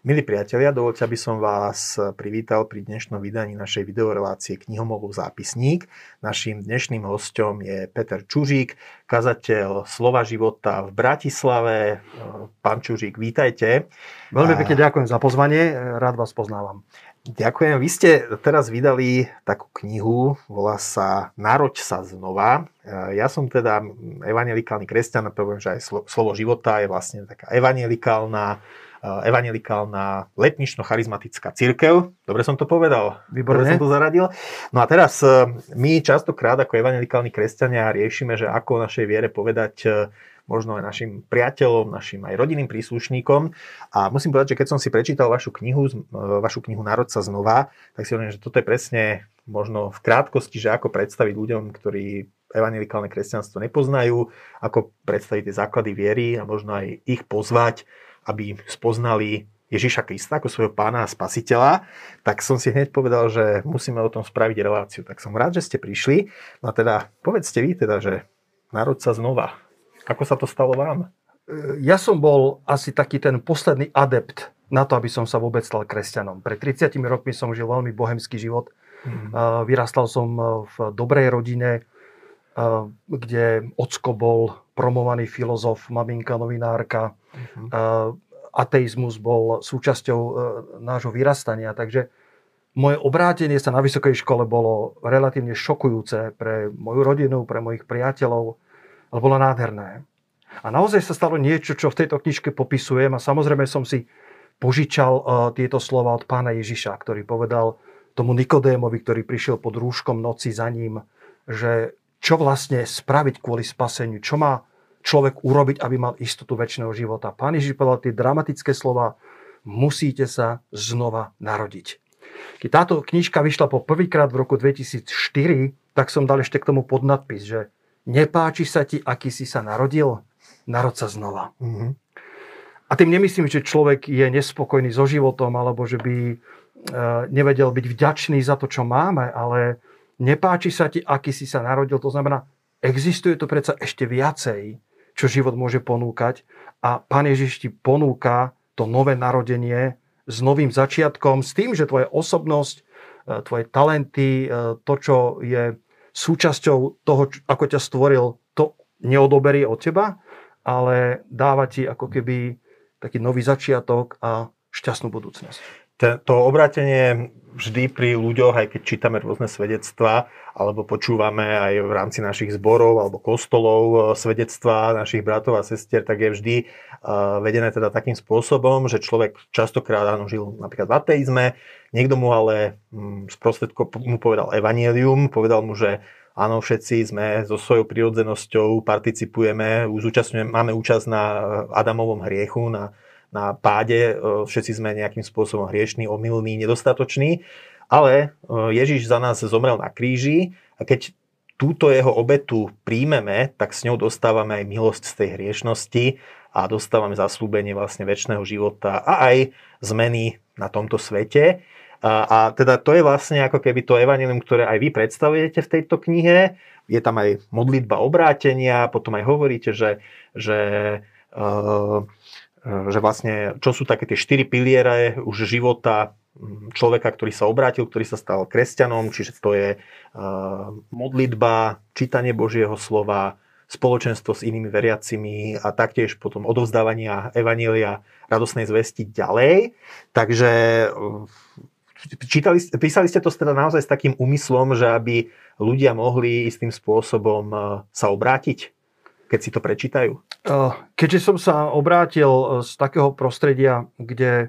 Milí priatelia, dovolte, aby som vás privítal pri dnešnom vydaní našej videorelácie Knihomolov zápisník. Naším dnešným hostom je Peter Čužík, kazateľ Slova života v Bratislave. Pán Čužík, vítajte. Veľmi pekne ďakujem za pozvanie, rád vás poznávam. Ďakujem. Vy ste teraz vydali takú knihu, volá sa Naroď sa znova. Ja som teda evangelikálny kresťan, poviem, že aj slovo života je vlastne taká evangelikálna evangelikálna letnično-charizmatická církev. Dobre som to povedal? Výborne. Dobre som to zaradil? No a teraz eh, my častokrát ako evangelikálni kresťania riešime, že ako o našej viere povedať eh, možno aj našim priateľom, našim aj rodinným príslušníkom. A musím povedať, že keď som si prečítal vašu knihu, vašu knihu Národ sa znova, tak si hovorím, že toto je presne možno v krátkosti, že ako predstaviť ľuďom, ktorí evangelikálne kresťanstvo nepoznajú, ako predstaviť tie základy viery a možno aj ich pozvať aby spoznali Ježiša Krista ako svojho pána a spasiteľa, tak som si hneď povedal, že musíme o tom spraviť reláciu. Tak som rád, že ste prišli. No a teda povedzte vy teda, že národ sa znova. Ako sa to stalo vám? Ja som bol asi taký ten posledný adept na to, aby som sa vôbec stal kresťanom. Pred 30 rokmi som žil veľmi bohemský život. Mm. Vyrastal som v dobrej rodine, kde ocko bol promovaný filozof, maminka novinárka. Uh-huh. Ateizmus bol súčasťou e, nášho vyrastania, takže moje obrátenie sa na vysokej škole bolo relatívne šokujúce pre moju rodinu, pre mojich priateľov, ale bolo nádherné. A naozaj sa stalo niečo, čo v tejto knižke popisujem a samozrejme som si požičal uh, tieto slova od pána Ježiša, ktorý povedal tomu Nikodémovi, ktorý prišiel pod rúškom noci za ním, že čo vlastne spraviť kvôli spaseniu, čo má človek urobiť, aby mal istotu väčšného života. Pán Ježiš povedal tie dramatické slova, musíte sa znova narodiť. Keď táto knižka vyšla po prvýkrát v roku 2004, tak som dal ešte k tomu podnadpis, že nepáči sa ti, aký si sa narodil, narod sa znova. Mm-hmm. A tým nemyslím, že človek je nespokojný so životom, alebo že by e, nevedel byť vďačný za to, čo máme, ale nepáči sa ti, aký si sa narodil. To znamená, existuje to predsa ešte viacej, čo život môže ponúkať. A Pán Ježiš ti ponúka to nové narodenie s novým začiatkom, s tým, že tvoja osobnosť, e, tvoje talenty, e, to, čo je súčasťou toho, ako ťa stvoril, to neodoberie od teba, ale dáva ti ako keby taký nový začiatok a šťastnú budúcnosť to obrátenie vždy pri ľuďoch, aj keď čítame rôzne svedectvá, alebo počúvame aj v rámci našich zborov alebo kostolov e, svedectvá našich bratov a sestier, tak je vždy e, vedené teda takým spôsobom, že človek častokrát áno, žil napríklad v ateizme, niekto mu ale mm, sprostredko mu povedal evanielium, povedal mu, že áno, všetci sme so svojou prirodzenosťou participujeme, máme účasť na Adamovom hriechu, na na páde, e, všetci sme nejakým spôsobom hriešní, omylní, nedostatoční, ale e, Ježiš za nás zomrel na kríži a keď túto jeho obetu príjmeme, tak s ňou dostávame aj milosť z tej hriešnosti a dostávame zaslúbenie vlastne väčšného života a aj zmeny na tomto svete. A, a teda to je vlastne ako keby to evanilium, ktoré aj vy predstavujete v tejto knihe. Je tam aj modlitba obrátenia, potom aj hovoríte, že, že uh, že vlastne, čo sú také tie štyri piliere už života človeka, ktorý sa obrátil, ktorý sa stal kresťanom, čiže to je modlitba, čítanie Božieho slova, spoločenstvo s inými veriacimi a taktiež potom odovzdávania Evanielia radosnej zvesti ďalej. Takže čítali, písali ste to teda naozaj s takým úmyslom, že aby ľudia mohli istým spôsobom sa obrátiť keď si to prečítajú? Keďže som sa obrátil e, z takého prostredia, kde e,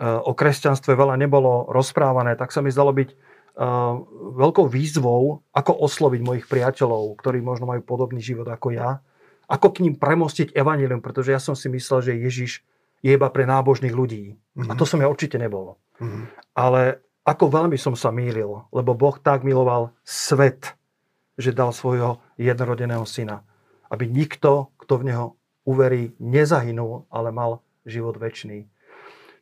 o kresťanstve veľa nebolo rozprávané, tak sa mi zdalo byť veľkou výzvou, ako osloviť mojich priateľov, ktorí možno majú podobný život ako ja, ako k ním premostiť evanilium, pretože ja som si myslel, že Ježiš je iba pre nábožných ľudí. Mm-hmm. A to som ja určite nebol. Mm-hmm. Ale ako veľmi som sa mýlil, lebo Boh tak miloval svet, že dal svojho jednorodeného syna aby nikto, kto v neho uverí, nezahynul, ale mal život väčší.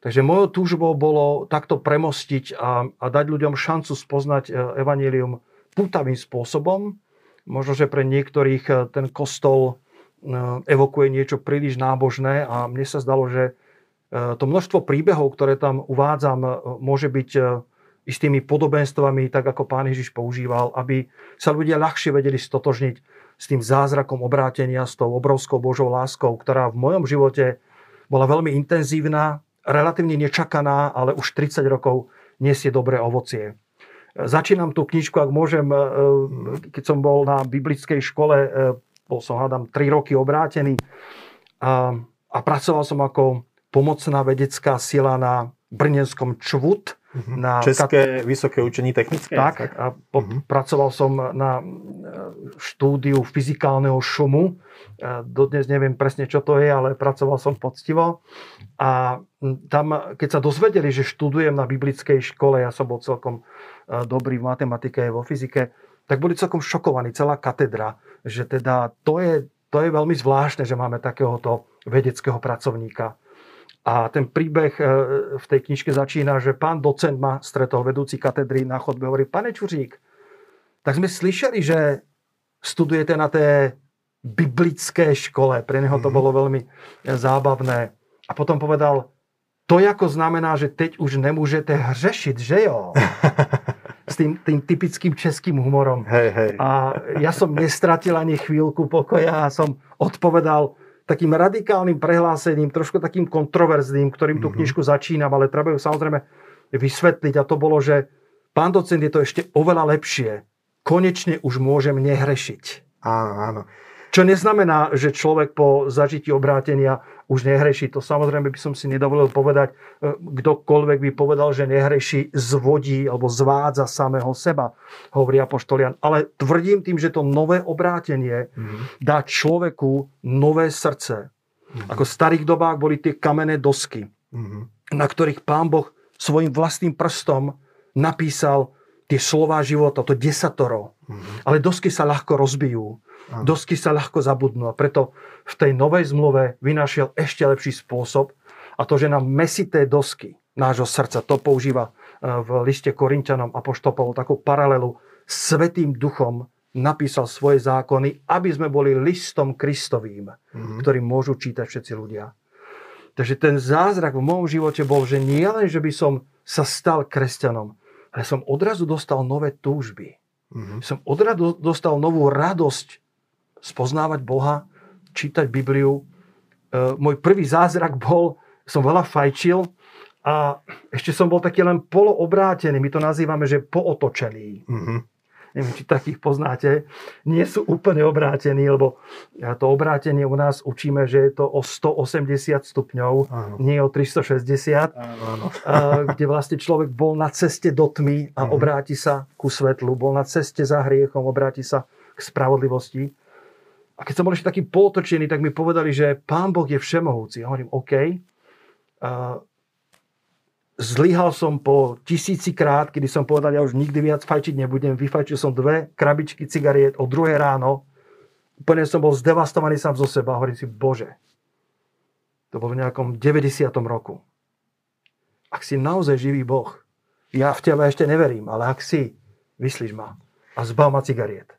Takže mojou túžbou bolo takto premostiť a, a dať ľuďom šancu spoznať e, evanílium pútavým spôsobom. Možno, že pre niektorých e, ten kostol e, evokuje niečo príliš nábožné a mne sa zdalo, že to množstvo príbehov, ktoré tam uvádzam, môže byť istými podobenstvami, tak ako pán Ježiš používal, aby sa ľudia ľahšie vedeli stotožniť s tým zázrakom obrátenia, s tou obrovskou Božou láskou, ktorá v mojom živote bola veľmi intenzívna, relatívne nečakaná, ale už 30 rokov nesie dobré ovocie. Začínam tú knižku, ak môžem, e, keď som bol na biblickej škole, e, bol som, hádam, 3 roky obrátený a, a pracoval som ako pomocná vedecká sila na Brnenskom ČVUT, Uh-huh. Na České kat... vysoké učení technické? Tak, a po, uh-huh. pracoval som na e, štúdiu fyzikálneho šumu. Dodnes neviem presne, čo to je, ale pracoval som poctivo. A tam, keď sa dozvedeli, že študujem na biblickej škole, ja som bol celkom e, dobrý v matematike a vo fyzike, tak boli celkom šokovaní, celá katedra, že teda to je, to je veľmi zvláštne, že máme takéhoto vedeckého pracovníka. A ten príbeh e, v tej knižke začína, že pán docent ma stretol vedúci katedry na chodbe, hovorí, pane Čuřík, tak sme slyšeli, že studujete na té biblické škole. Pre neho to mhm. bolo veľmi zábavné. A potom povedal, to ako znamená, že teď už nemôžete hřešiť, že jo? S tým, tým typickým českým humorom. Hej, hej. A ja som nestratil ani chvíľku pokoja a som odpovedal, takým radikálnym prehlásením, trošku takým kontroverzným, ktorým tú mhm. knižku začínam, ale treba ju samozrejme vysvetliť. A to bolo, že pán docent je to ešte oveľa lepšie. Konečne už môžem nehrešiť. Áno, áno. Čo neznamená, že človek po zažití obrátenia už nehreší. To samozrejme by som si nedovolil povedať. E, kdokoľvek by povedal, že nehreší, zvodí alebo zvádza samého seba, hovorí apoštolian. Ale tvrdím tým, že to nové obrátenie mm-hmm. dá človeku nové srdce. Mm-hmm. Ako v starých dobách boli tie kamenné dosky, mm-hmm. na ktorých pán Boh svojim vlastným prstom napísal tie slová života, to desatoro. Mm-hmm. Ale dosky sa ľahko rozbijú. Dosky sa ľahko zabudnú a preto v tej novej zmluve vynašiel ešte lepší spôsob a to, že na mesité dosky nášho srdca, to používa e, v liste Korintianom a poštopol takú paralelu, svetým duchom napísal svoje zákony, aby sme boli listom Kristovým, mm-hmm. ktorý môžu čítať všetci ľudia. Takže ten zázrak v môjom živote bol, že nie len, že by som sa stal kresťanom, ale som odrazu dostal nové túžby. Mm-hmm. Som odrazu dostal novú radosť spoznávať Boha, čítať Bibliu. E, môj prvý zázrak bol, som veľa fajčil a ešte som bol taký len poloobrátený. My to nazývame, že pootočený. Mm-hmm. Neviem, či takých poznáte. Nie sú úplne obrátení, lebo to obrátenie u nás učíme, že je to o 180 stupňov, áno. nie o 360. Áno, áno. kde vlastne človek bol na ceste do tmy a mm-hmm. obráti sa ku svetlu. Bol na ceste za hriechom, obráti sa k spravodlivosti. A keď som bol ešte taký polotočený, tak mi povedali, že Pán Boh je všemohúci. Ja hovorím, OK. Uh, zlyhal som po tisíci krát, kedy som povedal, ja už nikdy viac fajčiť nebudem. Vyfajčil som dve krabičky cigariet o druhé ráno. Úplne som bol zdevastovaný sám zo seba. Hovorím si, Bože, to bolo v nejakom 90. roku. Ak si naozaj živý Boh, ja v teba ešte neverím, ale ak si, vyslíš ma a zbav ma cigariet.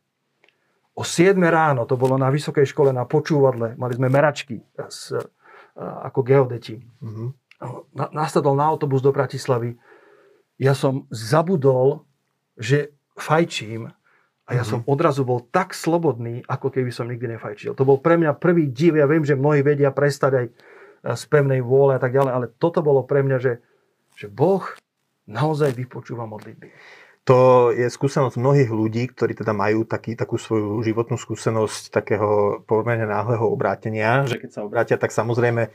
O 7 ráno, to bolo na vysokej škole na počúvadle, mali sme meračky s, ako geodeti. Mm-hmm. Na, nasadol na autobus do Bratislavy. Ja som zabudol, že fajčím a ja mm-hmm. som odrazu bol tak slobodný, ako keby som nikdy nefajčil. To bol pre mňa prvý div. Ja viem, že mnohí vedia prestať aj z pevnej vôle a tak ďalej, ale toto bolo pre mňa, že, že Boh naozaj vypočúva modlitby. To je skúsenosť mnohých ľudí, ktorí teda majú taký, takú svoju životnú skúsenosť takého pomerne náhleho obrátenia, že keď sa obrátia, tak samozrejme e,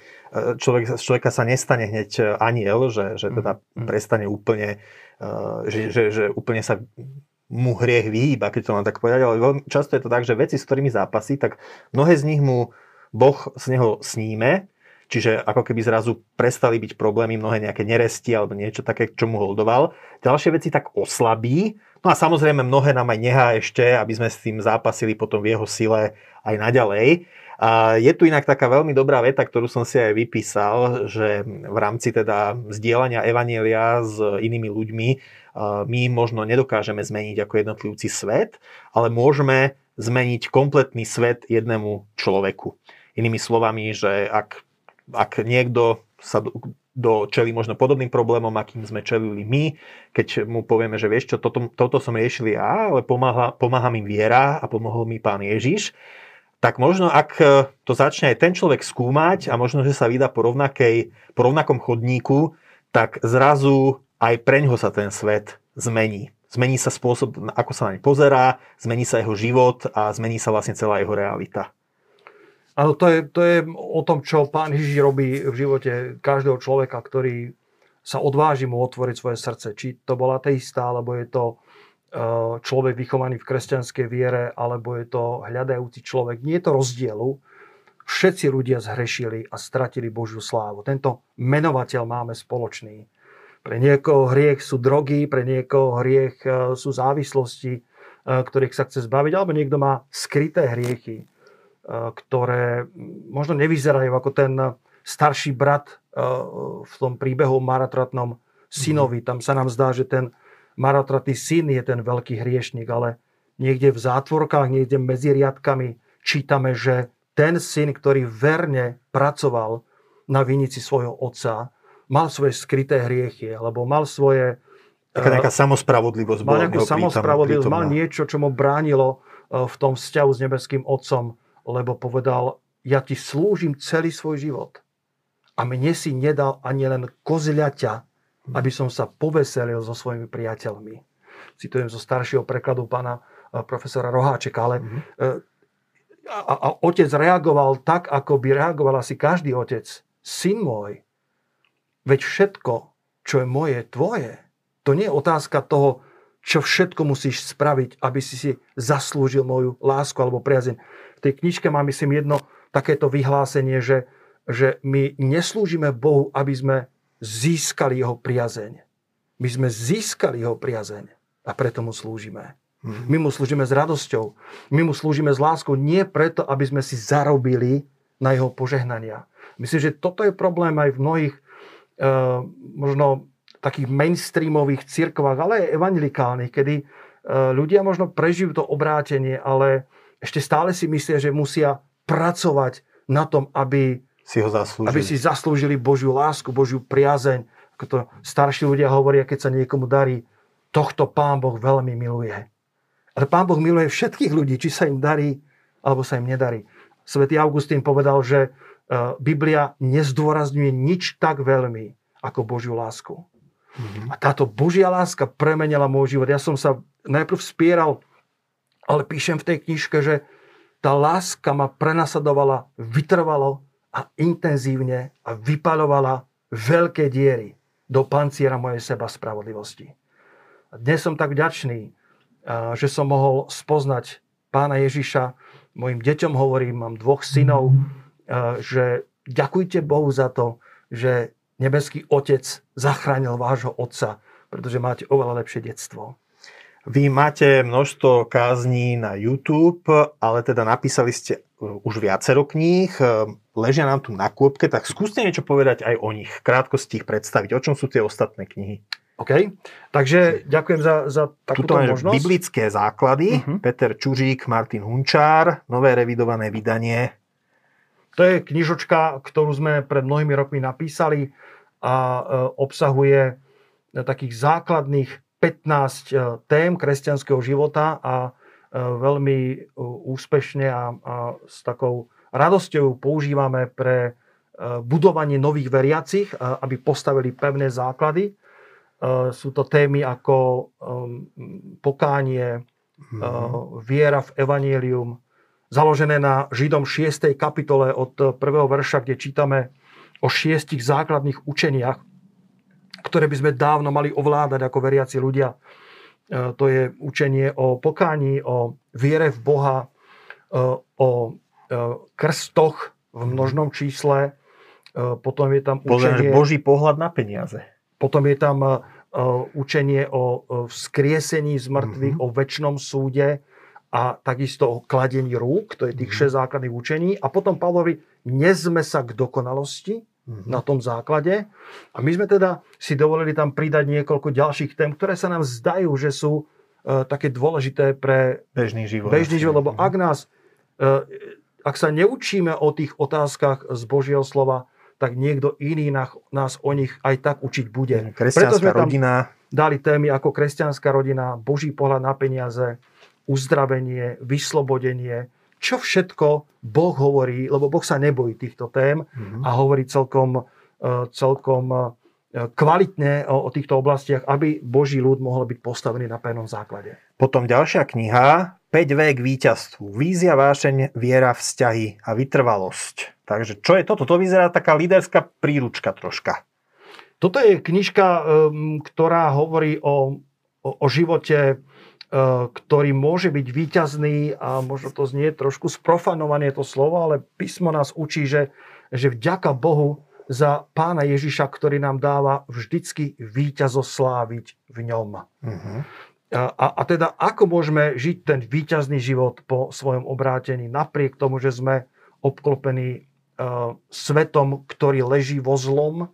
človek, z človeka sa nestane hneď aniel, že, že teda mm, mm. prestane úplne, e, že, že, že úplne sa mu hriech vyhýba, keď to mám tak povedať, ale veľmi často je to tak, že veci, s ktorými zápasí, tak mnohé z nich mu Boh z neho sníme Čiže ako keby zrazu prestali byť problémy, mnohé nejaké neresti alebo niečo také, čo mu holdoval. Ďalšie veci tak oslabí. No a samozrejme mnohé nám aj nechá ešte, aby sme s tým zápasili potom v jeho sile aj naďalej. A je tu inak taká veľmi dobrá veta, ktorú som si aj vypísal, že v rámci teda zdieľania evanielia s inými ľuďmi my možno nedokážeme zmeniť ako jednotlivci svet, ale môžeme zmeniť kompletný svet jednému človeku. Inými slovami, že ak ak niekto sa do, do čeli možno podobným problémom, akým sme čelili my, keď mu povieme, že vieš čo, toto, toto som riešil ja, ale pomáha, pomáha mi viera a pomohol mi pán Ježiš, tak možno ak to začne aj ten človek skúmať a možno, že sa vydá po, rovnakej, po rovnakom chodníku, tak zrazu aj preňho sa ten svet zmení. Zmení sa spôsob, ako sa naň pozerá, zmení sa jeho život a zmení sa vlastne celá jeho realita. Áno, to je, to je o tom, čo pán Ježiš robí v živote každého človeka, ktorý sa odváži mu otvoriť svoje srdce. Či to bola ateista, alebo je to e, človek vychovaný v kresťanskej viere, alebo je to hľadajúci človek. Nie je to rozdielu. Všetci ľudia zhrešili a stratili Božiu slávu. Tento menovateľ máme spoločný. Pre niekoho hriech sú drogy, pre niekoho hriech e, sú závislosti, e, ktorých sa chce zbaviť, alebo niekto má skryté hriechy, ktoré možno nevyzerajú ako ten starší brat v tom príbehu o marotratnom synovi. Mhm. Tam sa nám zdá, že ten marotratný syn je ten veľký hriešnik, ale niekde v zátvorkách, niekde medzi riadkami čítame, že ten syn, ktorý verne pracoval na vinici svojho otca, mal svoje skryté hriechy, alebo mal svoje... Taká nejaká samospravodlivosť Mal nejakú samospravodlivosť, mal niečo, čo mu bránilo v tom vzťahu s nebeským otcom, lebo povedal, ja ti slúžim celý svoj život. A mne si nedal ani len kozľaťa, aby som sa poveselil so svojimi priateľmi. Citujem zo staršieho prekladu pána eh, profesora Roháčeka, ale mm-hmm. a, a otec reagoval tak, ako by reagoval asi každý otec. Syn môj, Veď všetko, čo je moje, tvoje. To nie je otázka toho, čo všetko musíš spraviť, aby si si zaslúžil moju lásku alebo priazeň. V tej knižke mám, myslím, jedno takéto vyhlásenie, že, že my neslúžime Bohu, aby sme získali jeho priazeň. My sme získali jeho priazeň a preto mu slúžime. Mhm. My mu slúžime s radosťou. My mu slúžime s láskou nie preto, aby sme si zarobili na jeho požehnania. Myslím, že toto je problém aj v mnohých Eh, možno takých mainstreamových cirkvách, ale aj evangelikálnych, kedy eh, ľudia možno prežijú to obrátenie, ale ešte stále si myslia, že musia pracovať na tom, aby si, ho zaslúžili. aby si zaslúžili Božiu lásku, Božiu priazeň. Ako to starší ľudia hovoria, keď sa niekomu darí, tohto Pán Boh veľmi miluje. Ale Pán Boh miluje všetkých ľudí, či sa im darí, alebo sa im nedarí. Svetý Augustín povedal, že E, Biblia nezdôrazňuje nič tak veľmi ako Božiu lásku. Mm-hmm. A táto Božia láska premenila môj život. Ja som sa najprv spieral, ale píšem v tej knižke, že tá láska ma prenasadovala vytrvalo a intenzívne a vypaľovala veľké diery do panciera mojej seba spravodlivosti. A dnes som tak vďačný, že som mohol spoznať pána Ježiša. Mojim deťom hovorím, mám dvoch synov, mm-hmm že ďakujte Bohu za to, že nebeský Otec zachránil vášho Otca, pretože máte oveľa lepšie detstvo. Vy máte množstvo kázní na YouTube, ale teda napísali ste uh, už viacero kníh, uh, ležia nám tu na kôpke, tak skúste niečo povedať aj o nich, krátko si ich predstaviť. O čom sú tie ostatné knihy? OK, takže ďakujem za, za takúto Tuto možnosť. Biblické základy, uh-huh. Peter Čužík, Martin Hunčár, nové revidované vydanie to je knižočka, ktorú sme pred mnohými rokmi napísali a e, obsahuje e, takých základných 15 e, tém kresťanského života a veľmi úspešne a, a s takou radosťou používame pre budovanie nových veriacich, aby postavili pevné základy. Sú to témy ako pokánie, mhm. viera v evanielium, založené na Židom 6. kapitole od 1. verša, kde čítame o šiestich základných učeniach, ktoré by sme dávno mali ovládať ako veriaci ľudia. E, to je učenie o pokání, o viere v Boha, e, o e, krstoch v množnom čísle, potom je tam učenie... Boží pohľad na peniaze. Potom je tam učenie o vzkriesení z mŕtvych, mm-hmm. o väčšnom súde, a takisto kladení rúk, to je tých mm. 6 základných učení. A potom Pavlovi, nezme sa k dokonalosti mm. na tom základe. A my sme teda si dovolili tam pridať niekoľko ďalších tém, ktoré sa nám zdajú, že sú uh, také dôležité pre bežný život. Bežný život, lebo ak nás, uh, ak sa neučíme o tých otázkach z Božieho slova, tak niekto iný nás, nás o nich aj tak učiť bude. Kresťanská Preto rodina. dali témy ako kresťanská rodina, Boží pohľad na peniaze, uzdravenie, vyslobodenie, čo všetko Boh hovorí, lebo Boh sa nebojí týchto tém mm-hmm. a hovorí celkom, e, celkom e, kvalitne o, o týchto oblastiach, aby Boží ľud mohol byť postavený na pevnom základe. Potom ďalšia kniha, 5V k víťazstvu. Vízia, vášeň, viera, vzťahy a vytrvalosť. Takže čo je toto? To vyzerá taká líderská príručka troška. Toto je knižka, ktorá hovorí o, o, o živote, e, ktorý môže byť výťazný a možno to znie trošku sprofanované to slovo, ale písmo nás učí, že, že vďaka Bohu za pána Ježiša, ktorý nám dáva vždycky víťazosláviť v ňom. Uh-huh. A, a teda ako môžeme žiť ten výťazný život po svojom obrátení, napriek tomu, že sme obklopení svetom, ktorý leží vo zlom.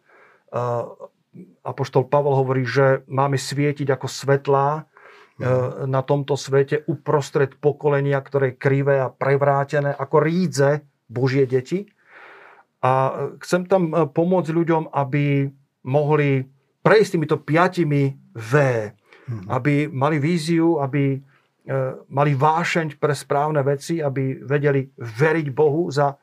Apoštol Pavol hovorí, že máme svietiť ako svetlá. Na tomto svete uprostred pokolenia, ktoré je krivé a prevrátené, ako rídze Božie deti. A chcem tam pomôcť ľuďom, aby mohli prejsť týmito piatimi V, hmm. aby mali víziu, aby mali vášeň pre správne veci, aby vedeli veriť Bohu za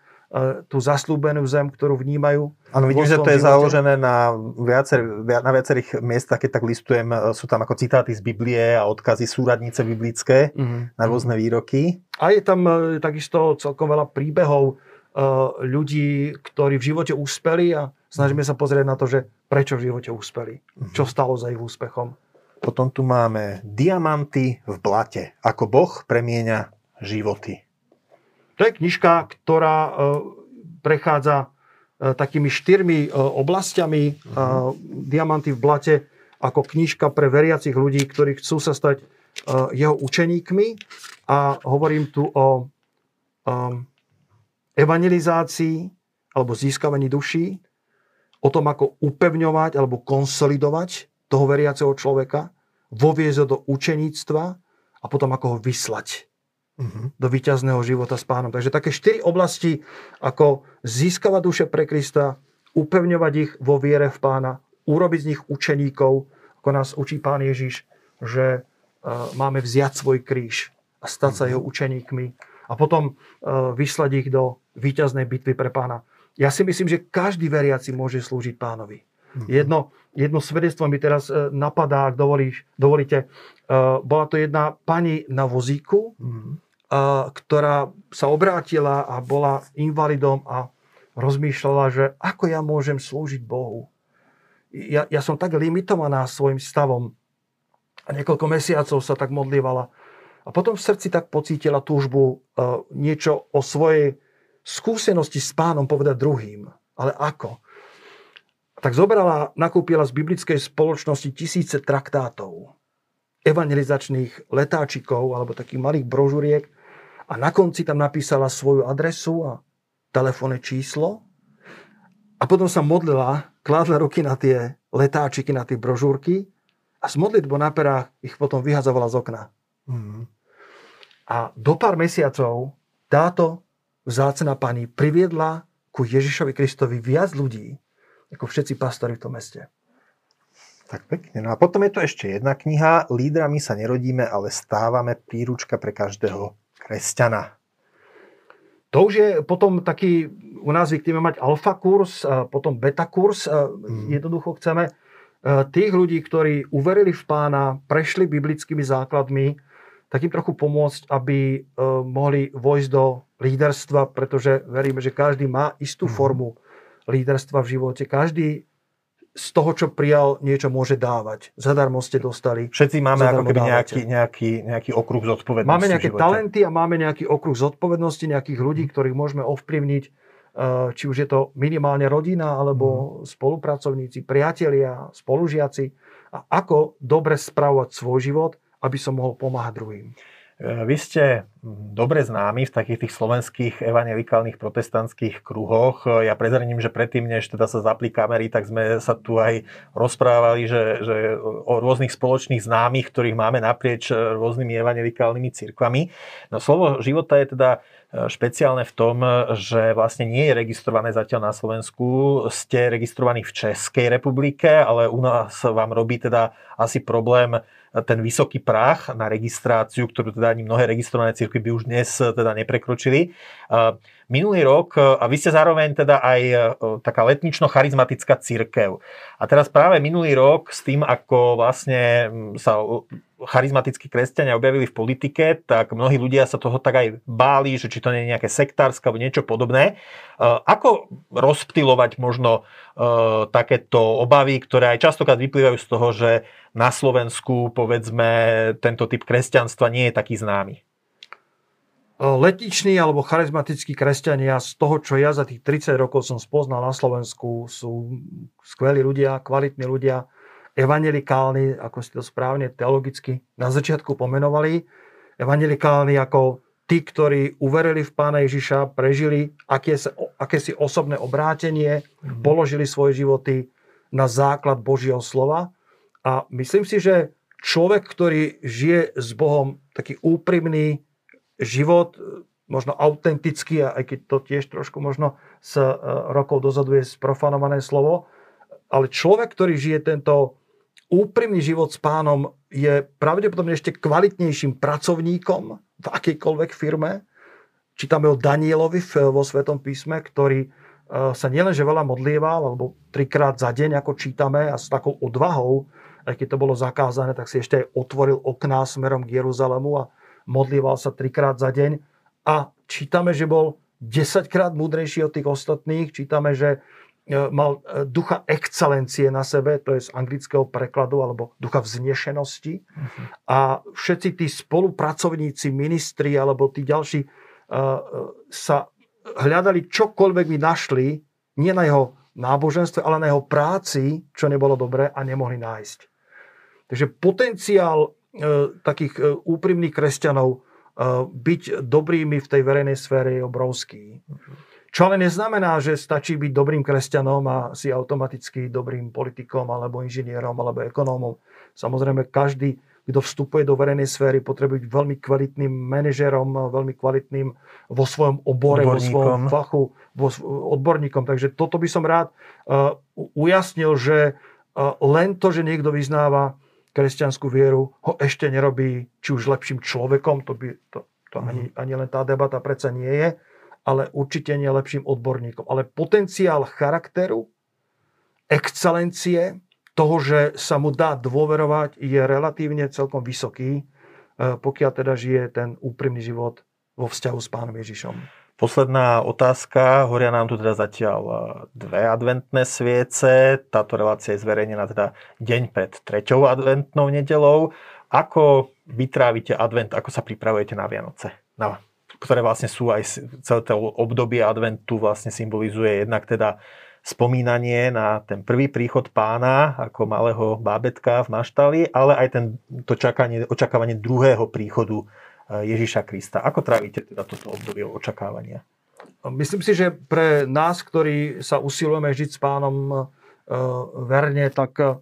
tú zaslúbenú zem, ktorú vnímajú. Áno, vidím, že to je živote. založené na, viacer, na viacerých miestach, keď tak listujem, e, sú tam ako citáty z Biblie a odkazy súradnice biblické mm-hmm. na rôzne výroky. A je tam e, takisto celkom veľa príbehov ľudí, ktorí v živote úspeli a snažíme sa pozrieť na to, že prečo v živote úspeli. Mm-hmm. Čo stalo za ich úspechom. Potom tu máme diamanty v blate. Ako Boh premieňa životy. To je knižka, ktorá e, prechádza e, takými štyrmi e, oblastiami. Uh-huh. Diamanty v blate ako knižka pre veriacich ľudí, ktorí chcú sa stať jeho učeníkmi. A hovorím tu o evangelizácii alebo získavaní duší, o tom, ako upevňovať alebo konsolidovať toho veriaceho človeka, voviezť ho do učeníctva a potom ako ho vyslať uh-huh. do víťazného života s pánom. Takže také štyri oblasti, ako získavať duše pre Krista, upevňovať ich vo viere v pána, urobiť z nich učeníkov, ako nás učí pán Ježiš, že uh, máme vziať svoj kríž a stať sa uh-huh. jeho učeníkmi a potom uh, vyslať ich do víťaznej bitvy pre pána. Ja si myslím, že každý veriaci môže slúžiť pánovi. Uh-huh. Jedno, jedno svedectvo mi teraz uh, napadá, ak dovolíš, dovolíte. Uh, bola to jedna pani na vozíku, uh-huh ktorá sa obrátila a bola invalidom a rozmýšľala, že ako ja môžem slúžiť Bohu. Ja, ja som tak limitovaná svojim stavom. A niekoľko mesiacov sa tak modlívala. A potom v srdci tak pocítila túžbu niečo o svojej skúsenosti s pánom povedať druhým. Ale ako? Tak zobrala, nakúpila z biblickej spoločnosti tisíce traktátov, evangelizačných letáčikov alebo takých malých brožuriek a na konci tam napísala svoju adresu a telefónne číslo a potom sa modlila, kládla ruky na tie letáčiky, na tie brožúrky a z modlitbou na perách ich potom vyhazovala z okna. Mm. A do pár mesiacov táto vzácna pani priviedla ku Ježišovi Kristovi viac ľudí, ako všetci pastori v tom meste. Tak pekne. No a potom je tu ešte jedna kniha. Lídrami sa nerodíme, ale stávame príručka pre každého kresťana. To už je potom taký, u nás zvykneme mať alfa kurz, potom beta kurz. Mm. Jednoducho chceme e, tých ľudí, ktorí uverili v pána, prešli biblickými základmi, tak im trochu pomôcť, aby e, mohli vojsť do líderstva, pretože veríme, že každý má istú mm. formu líderstva v živote. Každý z toho, čo prijal, niečo môže dávať. Zadarmo ste dostali. Všetci máme ako keby nejaký, nejaký, nejaký okruh zodpovednosti. Máme nejaké talenty a máme nejaký okruh zodpovednosti, nejakých ľudí, ktorých môžeme ovplyvniť, eh, či už je to minimálne rodina, alebo mm. spolupracovníci, priatelia, spolužiaci. A ako dobre spravovať svoj život, aby som mohol pomáhať druhým. Vy ste dobre známi v takých tých slovenských evangelikálnych protestantských kruhoch. Ja prezradím, že predtým, než teda sa zapli kamery, tak sme sa tu aj rozprávali, že, že o rôznych spoločných známych, ktorých máme naprieč rôznymi evangelikálnymi cirkvami. No slovo života je teda špeciálne v tom, že vlastne nie je registrované zatiaľ na Slovensku. Ste registrovaní v Českej republike, ale u nás vám robí teda asi problém ten vysoký práh na registráciu, ktorú teda ani mnohé registrované cirkvy by už dnes teda neprekročili. Minulý rok, eh, a vy ste zároveň teda aj eh, taká letnično-charizmatická církev. A teraz práve minulý rok s tým, ako vlastne sa charizmatickí kresťania objavili v politike, tak mnohí ľudia sa toho tak aj báli, že či to nie je nejaké sektárske alebo niečo podobné. Ako rozptilovať možno takéto obavy, ktoré aj častokrát vyplývajú z toho, že na Slovensku, povedzme, tento typ kresťanstva nie je taký známy? Letiční alebo charizmatickí kresťania z toho, čo ja za tých 30 rokov som spoznal na Slovensku, sú skvelí ľudia, kvalitní ľudia, evangelikálni, ako ste to správne teologicky na začiatku pomenovali, evangelikálni ako tí, ktorí uverili v Pána Ježiša, prežili akési, akési osobné obrátenie, mm-hmm. položili svoje životy na základ Božieho slova a myslím si, že človek, ktorý žije s Bohom taký úprimný život, možno autentický, aj keď to tiež trošku možno z e, rokov dozadu je sprofanované slovo, ale človek, ktorý žije tento úprimný život s pánom, je pravdepodobne ešte kvalitnejším pracovníkom v akejkoľvek firme. Čítame o Danielovi vo Svetom písme, ktorý e, sa nielenže veľa modlieval, alebo trikrát za deň, ako čítame, a s takou odvahou aj keď to bolo zakázané, tak si ešte aj otvoril okná smerom k Jeruzalému a modlíval sa trikrát za deň. A čítame, že bol 10 krát múdrejší od tých ostatných. Čítame, že e, mal e, ducha excelencie na sebe, to je z anglického prekladu, alebo ducha vznešenosti. Uh-huh. A všetci tí spolupracovníci, ministri alebo tí ďalší uh, sa hľadali čokoľvek by našli, nie na jeho náboženstve, ale na jeho práci, čo nebolo dobré a nemohli nájsť. Takže potenciál takých e, úprimných kresťanov e, byť dobrými v tej verejnej sfére je obrovský. Čo ale neznamená, že stačí byť dobrým kresťanom a si automaticky dobrým politikom, alebo inžinierom, alebo ekonómom. Samozrejme, každý, kto vstupuje do verejnej sféry, potrebuje byť veľmi kvalitným manažerom, veľmi kvalitným vo svojom obore, vo svojom fachu, vo, odborníkom. Takže toto by som rád uh, ujasnil, že uh, len to, že niekto vyznáva kresťanskú vieru ho ešte nerobí či už lepším človekom, to, by, to, to mm. ani, ani len tá debata predsa nie je, ale určite nie lepším odborníkom. Ale potenciál charakteru, excelencie, toho, že sa mu dá dôverovať, je relatívne celkom vysoký, e, pokiaľ teda žije ten úprimný život vo vzťahu s pánom Ježišom. Posledná otázka. Horia nám tu teda zatiaľ e, dve adventné sviece. Táto relácia je zverejnená teda deň pred treťou adventnou nedelou. Ako vytrávite advent, ako sa pripravujete na Vianoce? Na, ktoré vlastne sú aj celé to obdobie adventu vlastne symbolizuje jednak teda spomínanie na ten prvý príchod pána ako malého bábetka v maštali, ale aj ten, to čakanie, očakávanie druhého príchodu Ježiša Krista. Ako trávite teda toto obdobie očakávania? Myslím si, že pre nás, ktorí sa usilujeme žiť s pánom e, verne, tak e,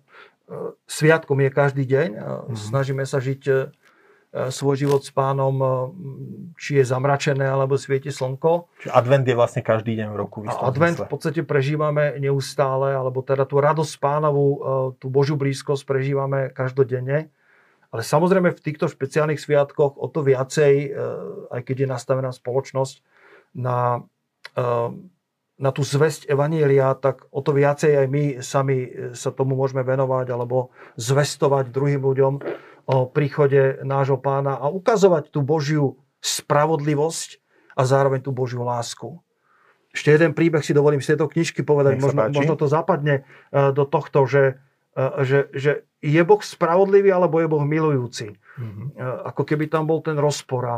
sviatkom je každý deň. Mm-hmm. Snažíme sa žiť svoj život s pánom, či je zamračené, alebo svieti slnko. Čiže advent je vlastne každý deň v roku. V advent v podstate prežívame neustále, alebo teda tú radosť pánovu, tú Božiu blízkosť prežívame každodenne. Ale samozrejme v týchto špeciálnych sviatkoch o to viacej, e, aj keď je nastavená spoločnosť na, e, na tú zväzť Evanielia, tak o to viacej aj my sami sa tomu môžeme venovať alebo zvestovať druhým ľuďom o príchode nášho pána a ukazovať tú Božiu spravodlivosť a zároveň tú Božiu lásku. Ešte jeden príbeh si dovolím z tejto knižky povedať, možno, možno to zapadne e, do tohto, že, že, že je Boh spravodlivý alebo je Boh milujúci. Mm-hmm. Ako keby tam bol ten rozpor. A,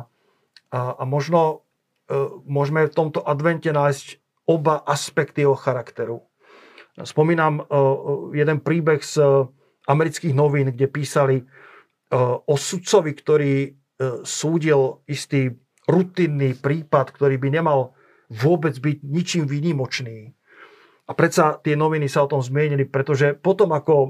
a možno e, môžeme v tomto advente nájsť oba aspekty jeho charakteru. Spomínam e, jeden príbeh z amerických novín, kde písali o sudcovi, ktorý súdil istý rutinný prípad, ktorý by nemal vôbec byť ničím výnimočný. A predsa tie noviny sa o tom zmienili, pretože potom, ako e,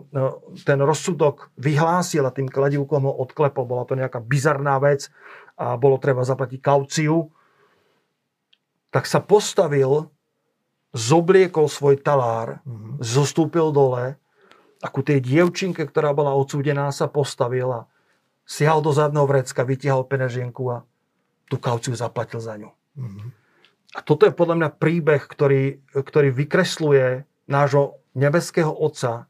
ten rozsudok vyhlásil a tým kladivkom ho odklepol, bola to nejaká bizarná vec a bolo treba zaplatiť kauciu, tak sa postavil, zobliekol svoj talár, mm-hmm. zostúpil dole a ku tej dievčinke, ktorá bola odsúdená, sa postavil a siahal do zadného vrecka, vytiahol penežienku a tú kauciu zaplatil za ňu. Mm-hmm. A toto je podľa mňa príbeh, ktorý, ktorý vykresluje nášho nebeského Otca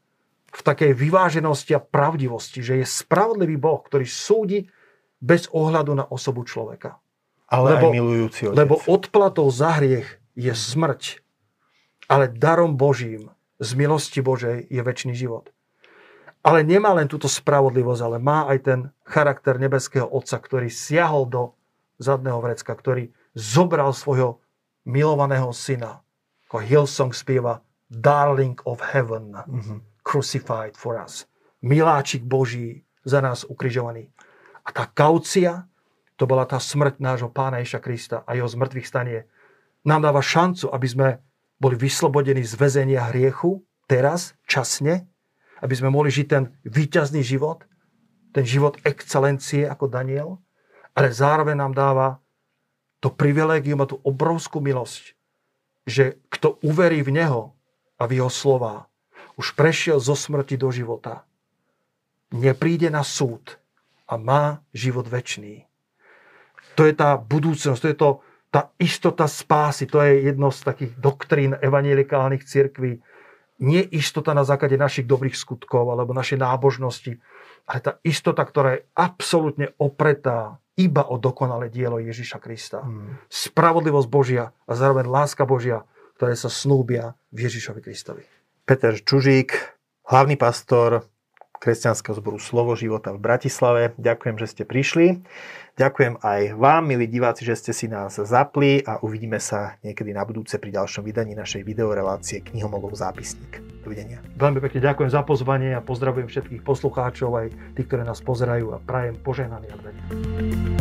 v takej vyváženosti a pravdivosti, že je spravodlivý Boh, ktorý súdi bez ohľadu na osobu človeka. Ale lebo, aj milujúci otec. Lebo odplatou za hriech je smrť, ale darom Božím z milosti Božej je väčší život. Ale nemá len túto spravodlivosť, ale má aj ten charakter nebeského Otca, ktorý siahol do zadného vrecka, ktorý zobral svojho milovaného syna. Ako Hillsong spieva Darling of Heaven, mm-hmm. crucified for us. Miláčik Boží za nás ukrižovaný. A tá kaucia, to bola tá smrť nášho pána Ježa Krista a jeho zmrtvých stanie, nám dáva šancu, aby sme boli vyslobodení z väzenia hriechu, teraz, časne, aby sme mohli žiť ten výťazný život, ten život excelencie ako Daniel, ale zároveň nám dáva to privilégium a tú obrovskú milosť, že kto uverí v Neho a v Jeho slova, už prešiel zo smrti do života, nepríde na súd a má život väčší. To je tá budúcnosť, to je to, tá istota spásy, to je jedno z takých doktrín evangelikálnych cirkví. Nie istota na základe našich dobrých skutkov alebo našej nábožnosti, ale tá istota, ktorá je absolútne opretá iba o dokonalé dielo Ježiša Krista. Hmm. Spravodlivosť Božia a zároveň láska Božia, ktoré sa snúbia v Ježišovi Kristovi. Peter Čužík, hlavný pastor kresťanského zboru Slovo života v Bratislave. Ďakujem, že ste prišli. Ďakujem aj vám, milí diváci, že ste si nás zapli a uvidíme sa niekedy na budúce pri ďalšom vydaní našej videorelácie Knihomolov zápisník. Dovidenia. Veľmi pekne ďakujem za pozvanie a pozdravujem všetkých poslucháčov, aj tých, ktorí nás pozerajú a prajem požehnaný advent.